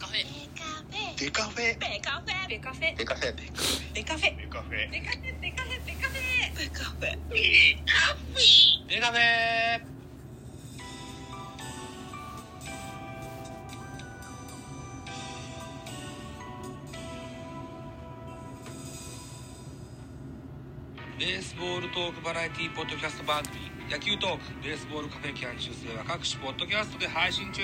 カフェ。デカフェ。ベカフェ。ベカフェ。デカフェ。ベカフェ。デカフェ。ベカフェベカフェベカフェ。ベカフェ。ベカフェデカフェベースボールトークバラエティポッドキャスト番組。野球トークベースボールカフェキャン中世は各種ポッドキャストで配信中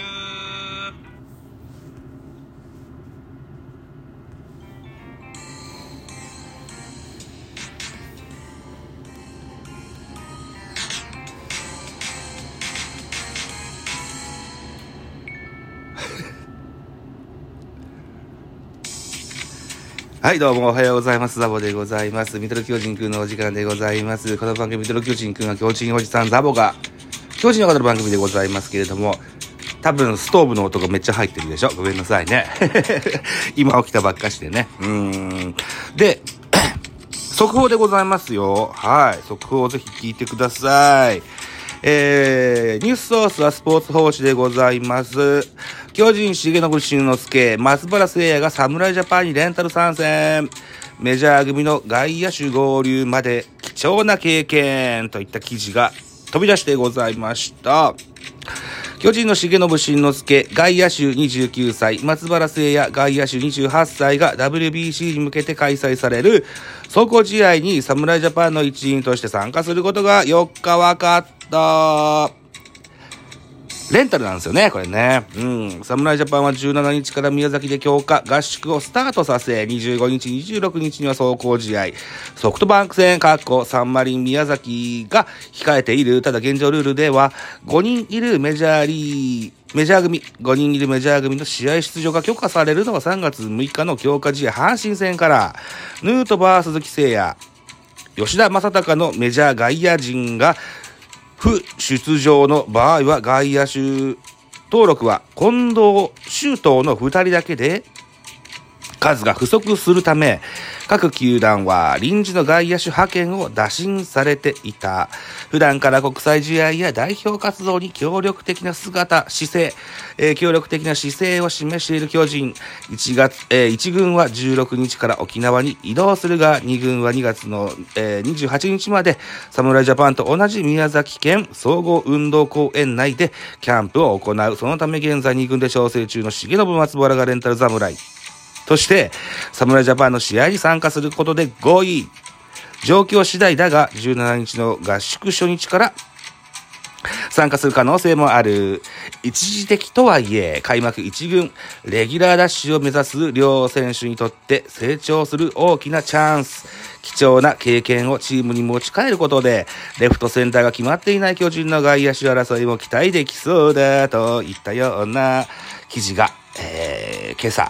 はい、どうもおはようございます。ザボでございます。ミドル巨人くんのお時間でございます。この番組、ミドル巨人くんは巨人おじさんザボが、巨人の方の番組でございますけれども、多分ストーブの音がめっちゃ入ってるでしょごめんなさいね。今起きたばっかしてね。うーん。で、速報でございますよ。はい。速報をぜひ聞いてください。えー、ニュースソースはスポーツ報知でございます。巨人、重信慎之介、松原聖也が侍ジャパンにレンタル参戦。メジャー組の外野手合流まで貴重な経験といった記事が飛び出してございました。巨人の重信慎之介、外野手29歳、松原聖也、外野手28歳が WBC に向けて開催される走行試合に侍ジャパンの一員として参加することが4日分かった。レンタルなんですよね、これね。うん。侍ジャパンは17日から宮崎で強化、合宿をスタートさせ、25日、26日には走行試合、ソフトバンク戦、かっこサンマリン宮崎が控えている。ただ現状ルールでは、5人いるメジャーリー、メジャー組、5人いるメジャー組の試合出場が許可されるのは3月6日の強化試合、阪神戦から、ヌートバー、鈴木誠也、吉田正尚のメジャー外野陣が不出場の場合は外野手登録は近藤周東の2人だけで数が不足するため各球団は臨時の外野手派遣を打診されていた。普段から国際試合や代表活動に協力的な姿姿勢、えー協力的な姿勢を示している巨人。1月、えー1軍は16日から沖縄に移動するが2軍は2月の、えー28日まで侍ジャパンと同じ宮崎県総合運動公園内でキャンプを行う。そのため現在2軍で調整中の重信松原がレンタル侍。として、侍ジャパンの試合に参加することで合意。状況次第だが、17日の合宿初日から参加する可能性もある。一時的とはいえ、開幕1軍、レギュラーダッシュを目指す両選手にとって成長する大きなチャンス。貴重な経験をチームに持ち帰ることで、レフトセンターが決まっていない巨人の外野手争いも期待できそうだといったような記事が、えー、今朝、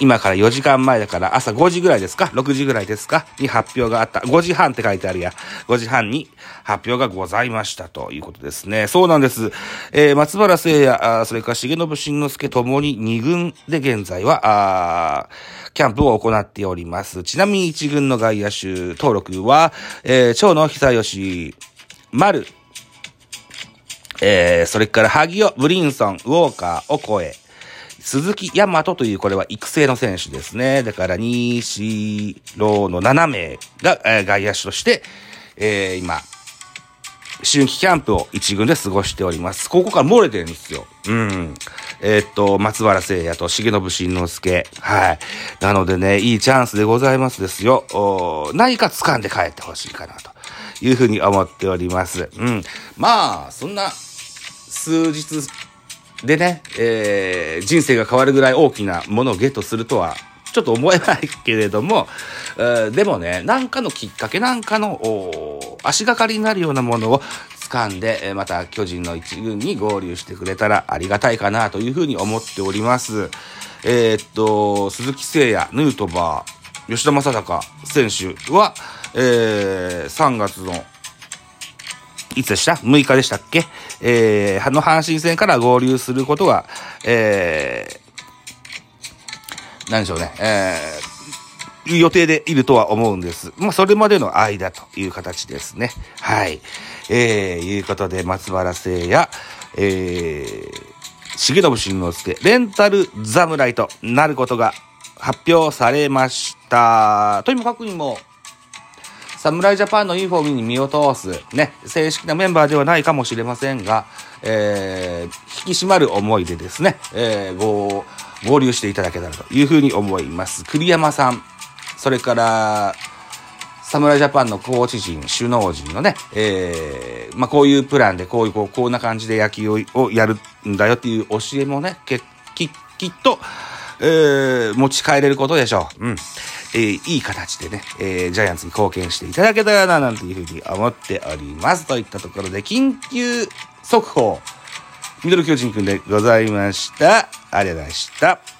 今から4時間前だから朝5時ぐらいですか ?6 時ぐらいですか？に発表があった。5時半って書いてあるや。5時半に発表がございましたということですね。そうなんです。えー、松原聖也、それから重信慎之介ともに2軍で現在は、あーキャンプを行っております。ちなみに1軍の外野手登録は、えー、長野久義、丸、えー、それから萩尾、ブリンソン、ウォーカー、オコエ、鈴木大和というこれは育成の選手ですね。だから、西郎の7名が、えー外野手として、えー今、春季キャンプを一軍で過ごしております。ここから漏れてるんですよ。うん。えーっと、松原聖也と重信慎之介。はい。なのでね、いいチャンスでございますですよ。お何か掴んで帰ってほしいかなというふうに思っております。うん。まあ、そんな数日でね、えー人生が変わるぐらい大きなものをゲットするとは、ちょっと思えないけれども、えーでもね、なんかのきっかけなんかの、足がかりになるようなものを掴んで、また巨人の一軍に合流してくれたらありがたいかなというふうに思っております。えーっと、鈴木誠也、ヌートバー、吉田正尚選手は、えー3月のいつでした ?6 日でしたっけ？えー、の阪神戦から合流することが、えー、なんでしょうね、えー、予定でいるとは思うんです。まあ、それまでの間という形ですね。はい。えー、いうことで、松原聖也、えー、重信慎之介、レンタル侍となることが発表されました。とにもかくにも、侍ジャパンのユニフォームに身を通す、ね、正式なメンバーではないかもしれませんが、えー、引き締まる思いでですね、えー、ご、合流していただけたらというふうに思います。栗山さん、それから、侍ジャパンのコーチ陣、首脳陣のね、えー、まあ、こういうプランで、こういう、こう、こんな感じで野球をやるんだよっていう教えもね、けき、きっと、えー、持ち帰れることでしょう。うん。えー、いい形でね、えー、ジャイアンツに貢献していただけたらな、なんていうふうに思っております。といったところで、緊急速報、ミドル巨人くんでございました。ありがとうございました。